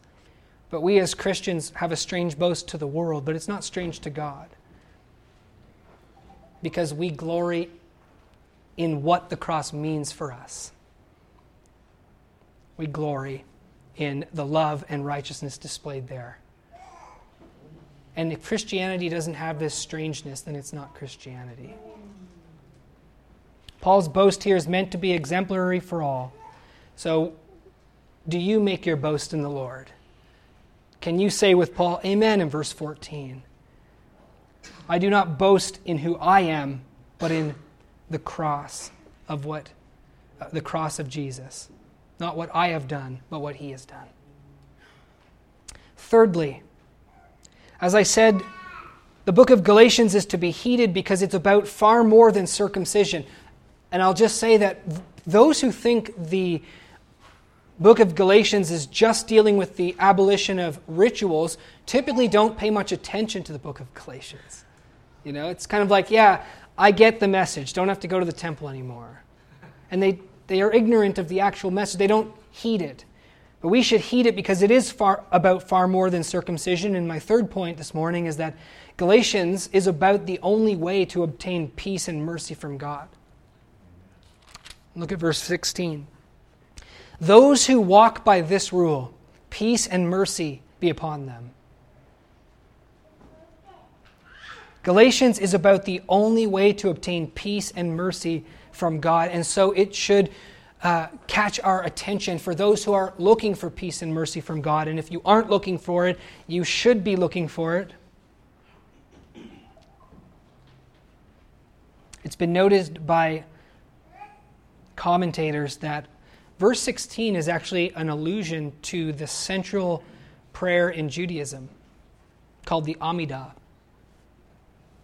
But we as Christians have a strange boast to the world, but it's not strange to God. Because we glory in what the cross means for us. We glory in the love and righteousness displayed there. And if Christianity doesn't have this strangeness, then it's not Christianity. Paul's boast here is meant to be exemplary for all. So do you make your boast in the Lord? Can you say with Paul, Amen, in verse 14? I do not boast in who I am, but in the cross of what uh, the cross of Jesus. Not what I have done, but what he has done. Thirdly, as I said, the book of Galatians is to be heeded because it's about far more than circumcision. And I'll just say that those who think the book of Galatians is just dealing with the abolition of rituals typically don't pay much attention to the book of Galatians. You know, it's kind of like, yeah, I get the message. Don't have to go to the temple anymore. And they, they are ignorant of the actual message. They don't heed it. But we should heed it because it is far, about far more than circumcision. And my third point this morning is that Galatians is about the only way to obtain peace and mercy from God. Look at verse 16. Those who walk by this rule, peace and mercy be upon them. Galatians is about the only way to obtain peace and mercy from God, and so it should uh, catch our attention for those who are looking for peace and mercy from God. And if you aren't looking for it, you should be looking for it. It's been noticed by commentators that verse 16 is actually an allusion to the central prayer in Judaism called the Amidah.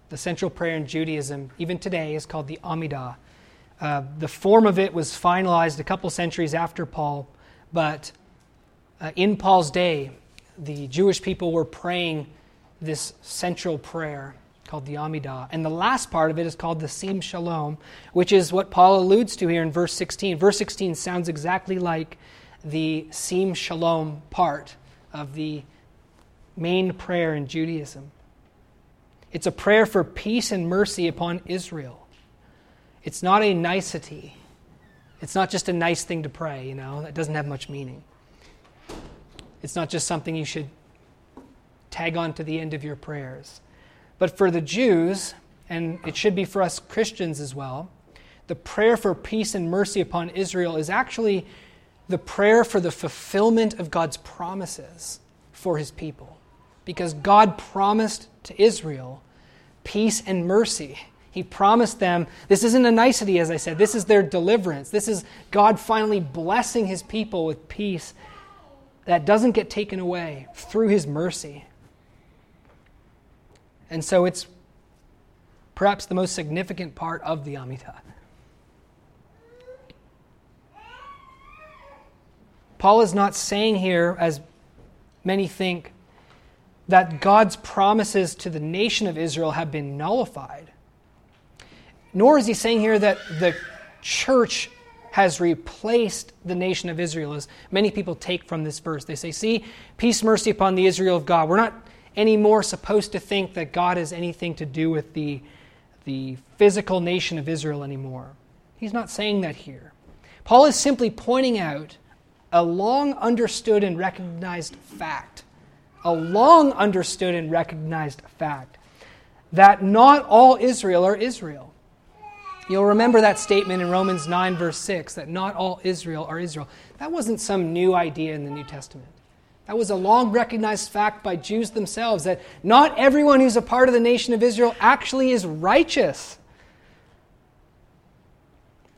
The central prayer in Judaism, even today, is called the Amidah. Uh, the form of it was finalized a couple centuries after Paul, but uh, in Paul's day, the Jewish people were praying this central prayer called the Amidah. And the last part of it is called the Sim Shalom, which is what Paul alludes to here in verse 16. Verse 16 sounds exactly like the Sim Shalom part of the main prayer in Judaism. It's a prayer for peace and mercy upon Israel. It's not a nicety. It's not just a nice thing to pray, you know, that doesn't have much meaning. It's not just something you should tag on to the end of your prayers. But for the Jews, and it should be for us Christians as well, the prayer for peace and mercy upon Israel is actually the prayer for the fulfillment of God's promises for his people. Because God promised to Israel peace and mercy. He promised them, this isn't a nicety, as I said, this is their deliverance. This is God finally blessing his people with peace that doesn't get taken away through his mercy. And so it's perhaps the most significant part of the Amidah. Paul is not saying here, as many think, that God's promises to the nation of Israel have been nullified. Nor is he saying here that the church has replaced the nation of Israel, as many people take from this verse. They say, See, peace, mercy upon the Israel of God. We're not anymore supposed to think that God has anything to do with the, the physical nation of Israel anymore. He's not saying that here. Paul is simply pointing out a long understood and recognized fact, a long understood and recognized fact, that not all Israel are Israel. You'll remember that statement in Romans 9, verse 6, that not all Israel are Israel. That wasn't some new idea in the New Testament. That was a long recognized fact by Jews themselves that not everyone who's a part of the nation of Israel actually is righteous.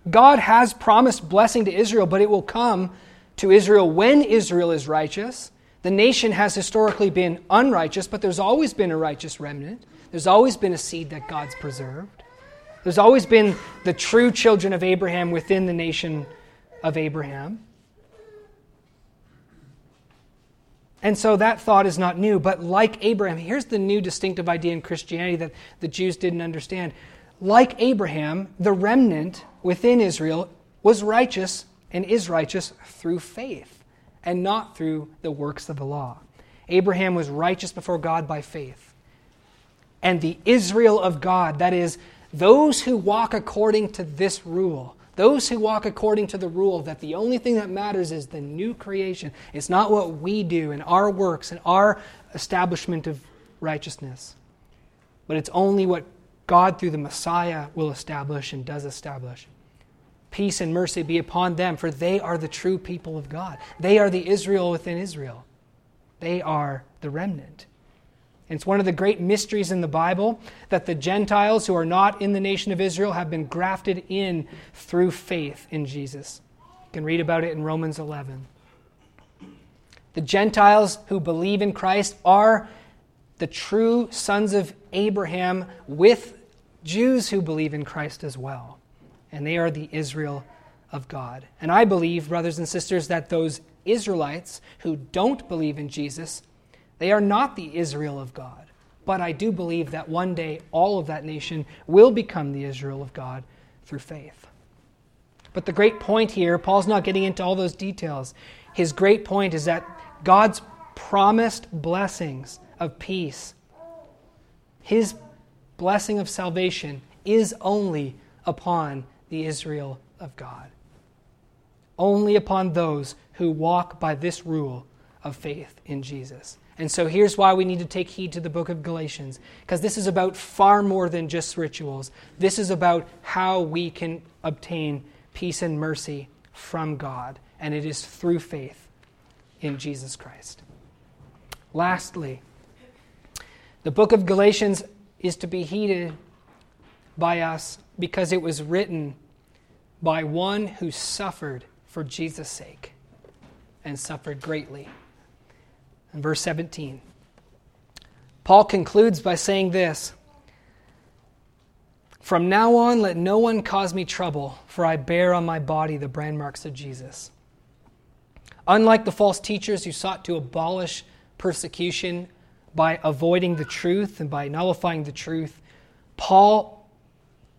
God has promised blessing to Israel, but it will come to Israel when Israel is righteous. The nation has historically been unrighteous, but there's always been a righteous remnant. There's always been a seed that God's preserved. There's always been the true children of Abraham within the nation of Abraham. And so that thought is not new, but like Abraham, here's the new distinctive idea in Christianity that the Jews didn't understand. Like Abraham, the remnant within Israel was righteous and is righteous through faith and not through the works of the law. Abraham was righteous before God by faith. And the Israel of God, that is, those who walk according to this rule, those who walk according to the rule that the only thing that matters is the new creation. It's not what we do and our works and our establishment of righteousness, but it's only what God through the Messiah will establish and does establish. Peace and mercy be upon them, for they are the true people of God. They are the Israel within Israel. They are the remnant. It's one of the great mysteries in the Bible that the Gentiles who are not in the nation of Israel have been grafted in through faith in Jesus. You can read about it in Romans 11. The Gentiles who believe in Christ are the true sons of Abraham with Jews who believe in Christ as well. And they are the Israel of God. And I believe, brothers and sisters, that those Israelites who don't believe in Jesus, they are not the Israel of God. But I do believe that one day all of that nation will become the Israel of God through faith. But the great point here, Paul's not getting into all those details. His great point is that God's promised blessings of peace, his blessing of salvation, is only upon the Israel of God. Only upon those who walk by this rule of faith in Jesus. And so here's why we need to take heed to the book of Galatians, because this is about far more than just rituals. This is about how we can obtain peace and mercy from God, and it is through faith in Jesus Christ. Lastly, the book of Galatians is to be heeded by us because it was written by one who suffered for Jesus' sake and suffered greatly. In verse 17, Paul concludes by saying this From now on, let no one cause me trouble, for I bear on my body the brand marks of Jesus. Unlike the false teachers who sought to abolish persecution by avoiding the truth and by nullifying the truth, Paul,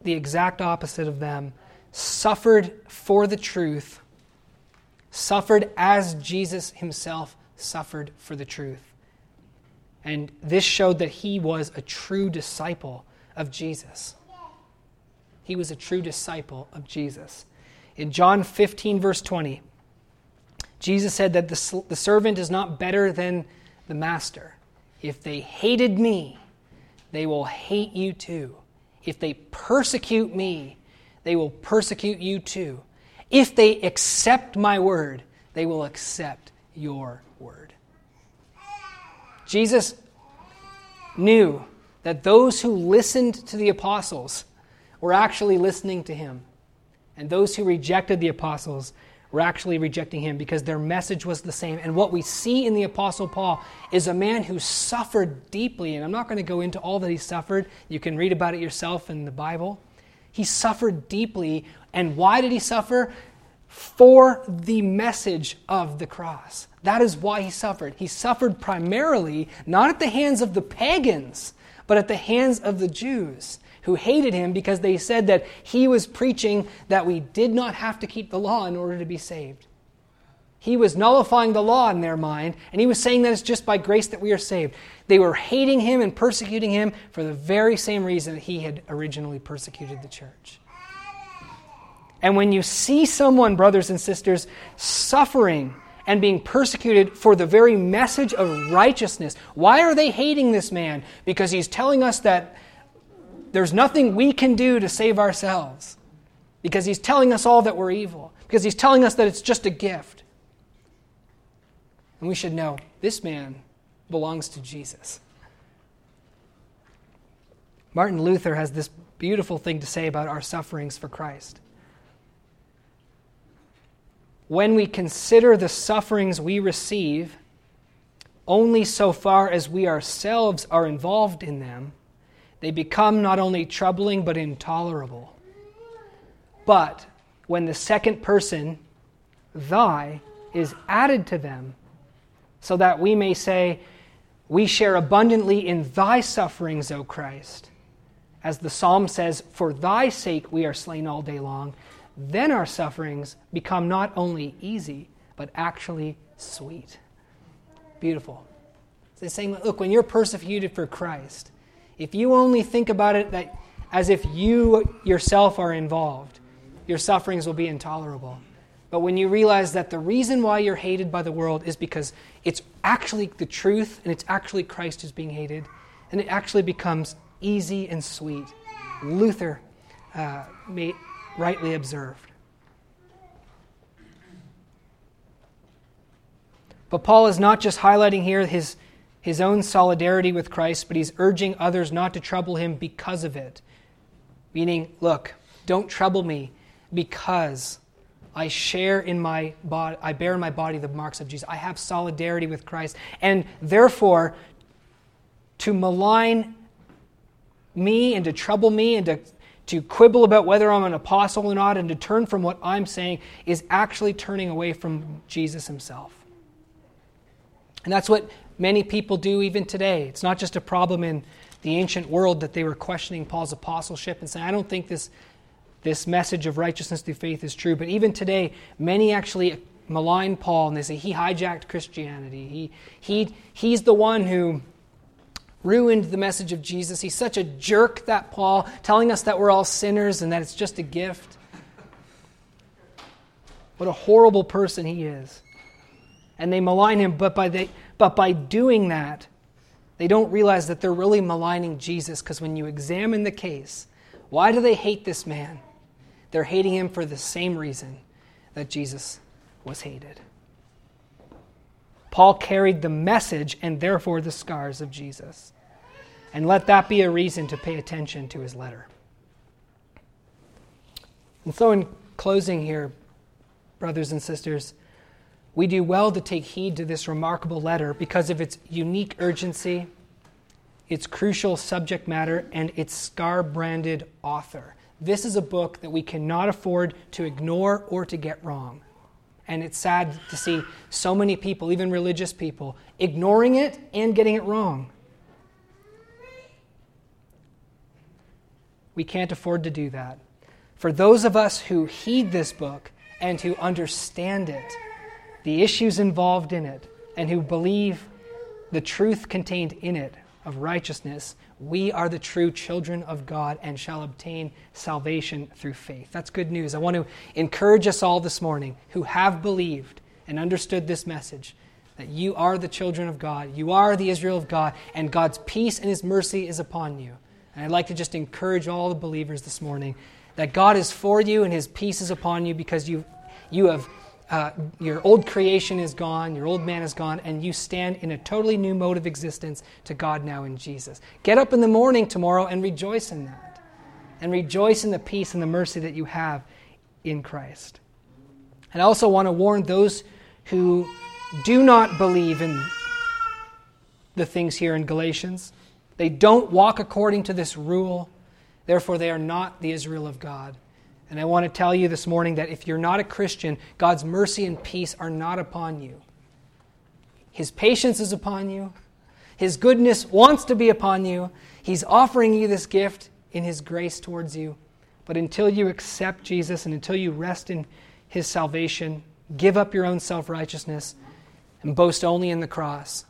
the exact opposite of them, suffered for the truth suffered as Jesus himself suffered for the truth. And this showed that he was a true disciple of Jesus. He was a true disciple of Jesus. In John 15, verse 20, Jesus said that the, the servant is not better than the master. If they hated me, they will hate you too. If they persecute me, they will persecute you too. If they accept my word, they will accept your. Jesus knew that those who listened to the apostles were actually listening to him, and those who rejected the apostles were actually rejecting him because their message was the same. And what we see in the Apostle Paul is a man who suffered deeply. And I'm not going to go into all that he suffered. You can read about it yourself in the Bible. He suffered deeply. And why did he suffer? For the message of the cross. That is why he suffered. He suffered primarily not at the hands of the pagans, but at the hands of the Jews who hated him because they said that he was preaching that we did not have to keep the law in order to be saved. He was nullifying the law in their mind, and he was saying that it's just by grace that we are saved. They were hating him and persecuting him for the very same reason that he had originally persecuted the church. And when you see someone, brothers and sisters, suffering and being persecuted for the very message of righteousness, why are they hating this man? Because he's telling us that there's nothing we can do to save ourselves. Because he's telling us all that we're evil. Because he's telling us that it's just a gift. And we should know this man belongs to Jesus. Martin Luther has this beautiful thing to say about our sufferings for Christ. When we consider the sufferings we receive only so far as we ourselves are involved in them, they become not only troubling but intolerable. But when the second person, thy, is added to them, so that we may say, We share abundantly in thy sufferings, O Christ. As the psalm says, For thy sake we are slain all day long. Then our sufferings become not only easy, but actually sweet. Beautiful. So saying, look, when you're persecuted for Christ, if you only think about it that as if you yourself are involved, your sufferings will be intolerable. But when you realize that the reason why you're hated by the world is because it's actually the truth and it's actually Christ who's being hated, and it actually becomes easy and sweet. Luther uh, made, rightly observed. But Paul is not just highlighting here his, his own solidarity with Christ, but he's urging others not to trouble him because of it. Meaning, look, don't trouble me because I share in my body, I bear in my body the marks of Jesus. I have solidarity with Christ. And therefore, to malign me and to trouble me and to, to quibble about whether I'm an apostle or not and to turn from what I'm saying is actually turning away from Jesus himself. And that's what many people do even today. It's not just a problem in the ancient world that they were questioning Paul's apostleship and saying, I don't think this, this message of righteousness through faith is true. But even today, many actually malign Paul and they say he hijacked Christianity. He, he, he's the one who ruined the message of Jesus. He's such a jerk, that Paul, telling us that we're all sinners and that it's just a gift. What a horrible person he is. And they malign him, but by, they, but by doing that, they don't realize that they're really maligning Jesus because when you examine the case, why do they hate this man? They're hating him for the same reason that Jesus was hated. Paul carried the message and therefore the scars of Jesus. And let that be a reason to pay attention to his letter. And so, in closing here, brothers and sisters, we do well to take heed to this remarkable letter because of its unique urgency, its crucial subject matter, and its scar branded author. This is a book that we cannot afford to ignore or to get wrong. And it's sad to see so many people, even religious people, ignoring it and getting it wrong. We can't afford to do that. For those of us who heed this book and who understand it, the issues involved in it, and who believe the truth contained in it of righteousness, we are the true children of God and shall obtain salvation through faith. That's good news. I want to encourage us all this morning who have believed and understood this message that you are the children of God, you are the Israel of God, and God's peace and His mercy is upon you. And I'd like to just encourage all the believers this morning that God is for you and His peace is upon you because you, you have uh, your old creation is gone, your old man is gone, and you stand in a totally new mode of existence to God now in Jesus. Get up in the morning tomorrow and rejoice in that. And rejoice in the peace and the mercy that you have in Christ. And I also want to warn those who do not believe in the things here in Galatians. They don't walk according to this rule. Therefore, they are not the Israel of God. And I want to tell you this morning that if you're not a Christian, God's mercy and peace are not upon you. His patience is upon you. His goodness wants to be upon you. He's offering you this gift in His grace towards you. But until you accept Jesus and until you rest in His salvation, give up your own self righteousness, and boast only in the cross,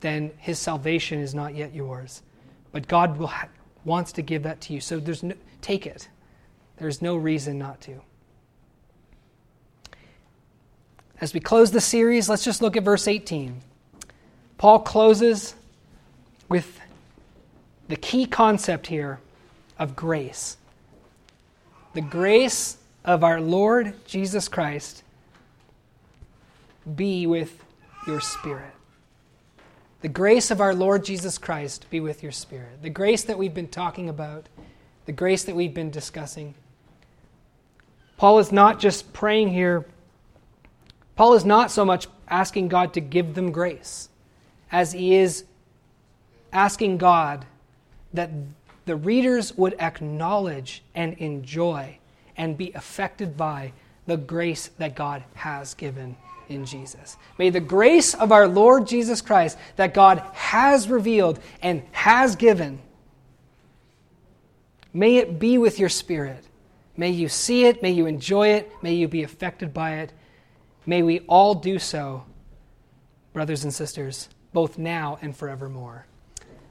then His salvation is not yet yours. But God will ha- wants to give that to you. So there's no, take it. There's no reason not to. As we close the series, let's just look at verse 18. Paul closes with the key concept here of grace. The grace of our Lord Jesus Christ be with your spirit. The grace of our Lord Jesus Christ be with your spirit. The grace that we've been talking about, the grace that we've been discussing. Paul is not just praying here, Paul is not so much asking God to give them grace as he is asking God that the readers would acknowledge and enjoy and be affected by the grace that God has given in Jesus. May the grace of our Lord Jesus Christ that God has revealed and has given may it be with your spirit May you see it, may you enjoy it, may you be affected by it. May we all do so, brothers and sisters, both now and forevermore.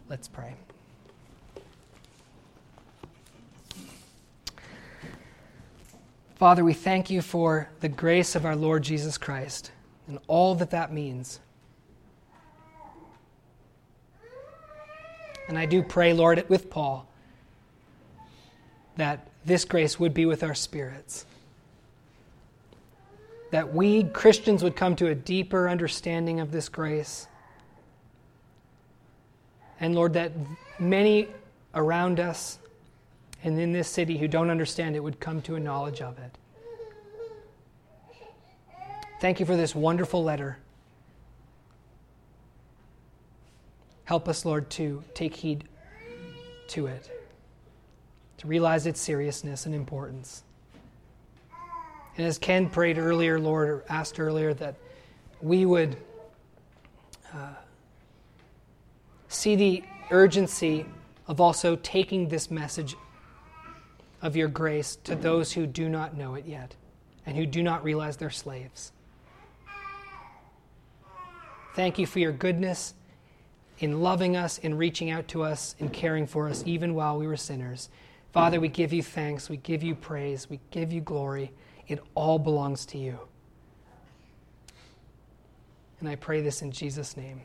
Let's pray. Father, we thank you for the grace of our Lord Jesus Christ and all that that means. And I do pray, Lord, with Paul, that this grace would be with our spirits. That we Christians would come to a deeper understanding of this grace. And Lord, that many around us and in this city who don't understand it would come to a knowledge of it. Thank you for this wonderful letter. Help us, Lord, to take heed to it, realize its seriousness and importance. And as Ken prayed earlier, Lord, or asked earlier, that we would uh, see the urgency of also taking this message of your grace to those who do not know it yet and who do not realize they're slaves. Thank you for your goodness in loving us, in reaching out to us, in caring for us, even while we were sinners. Father, we give you thanks, we give you praise, we give you glory. It all belongs to you. And I pray this in Jesus' name.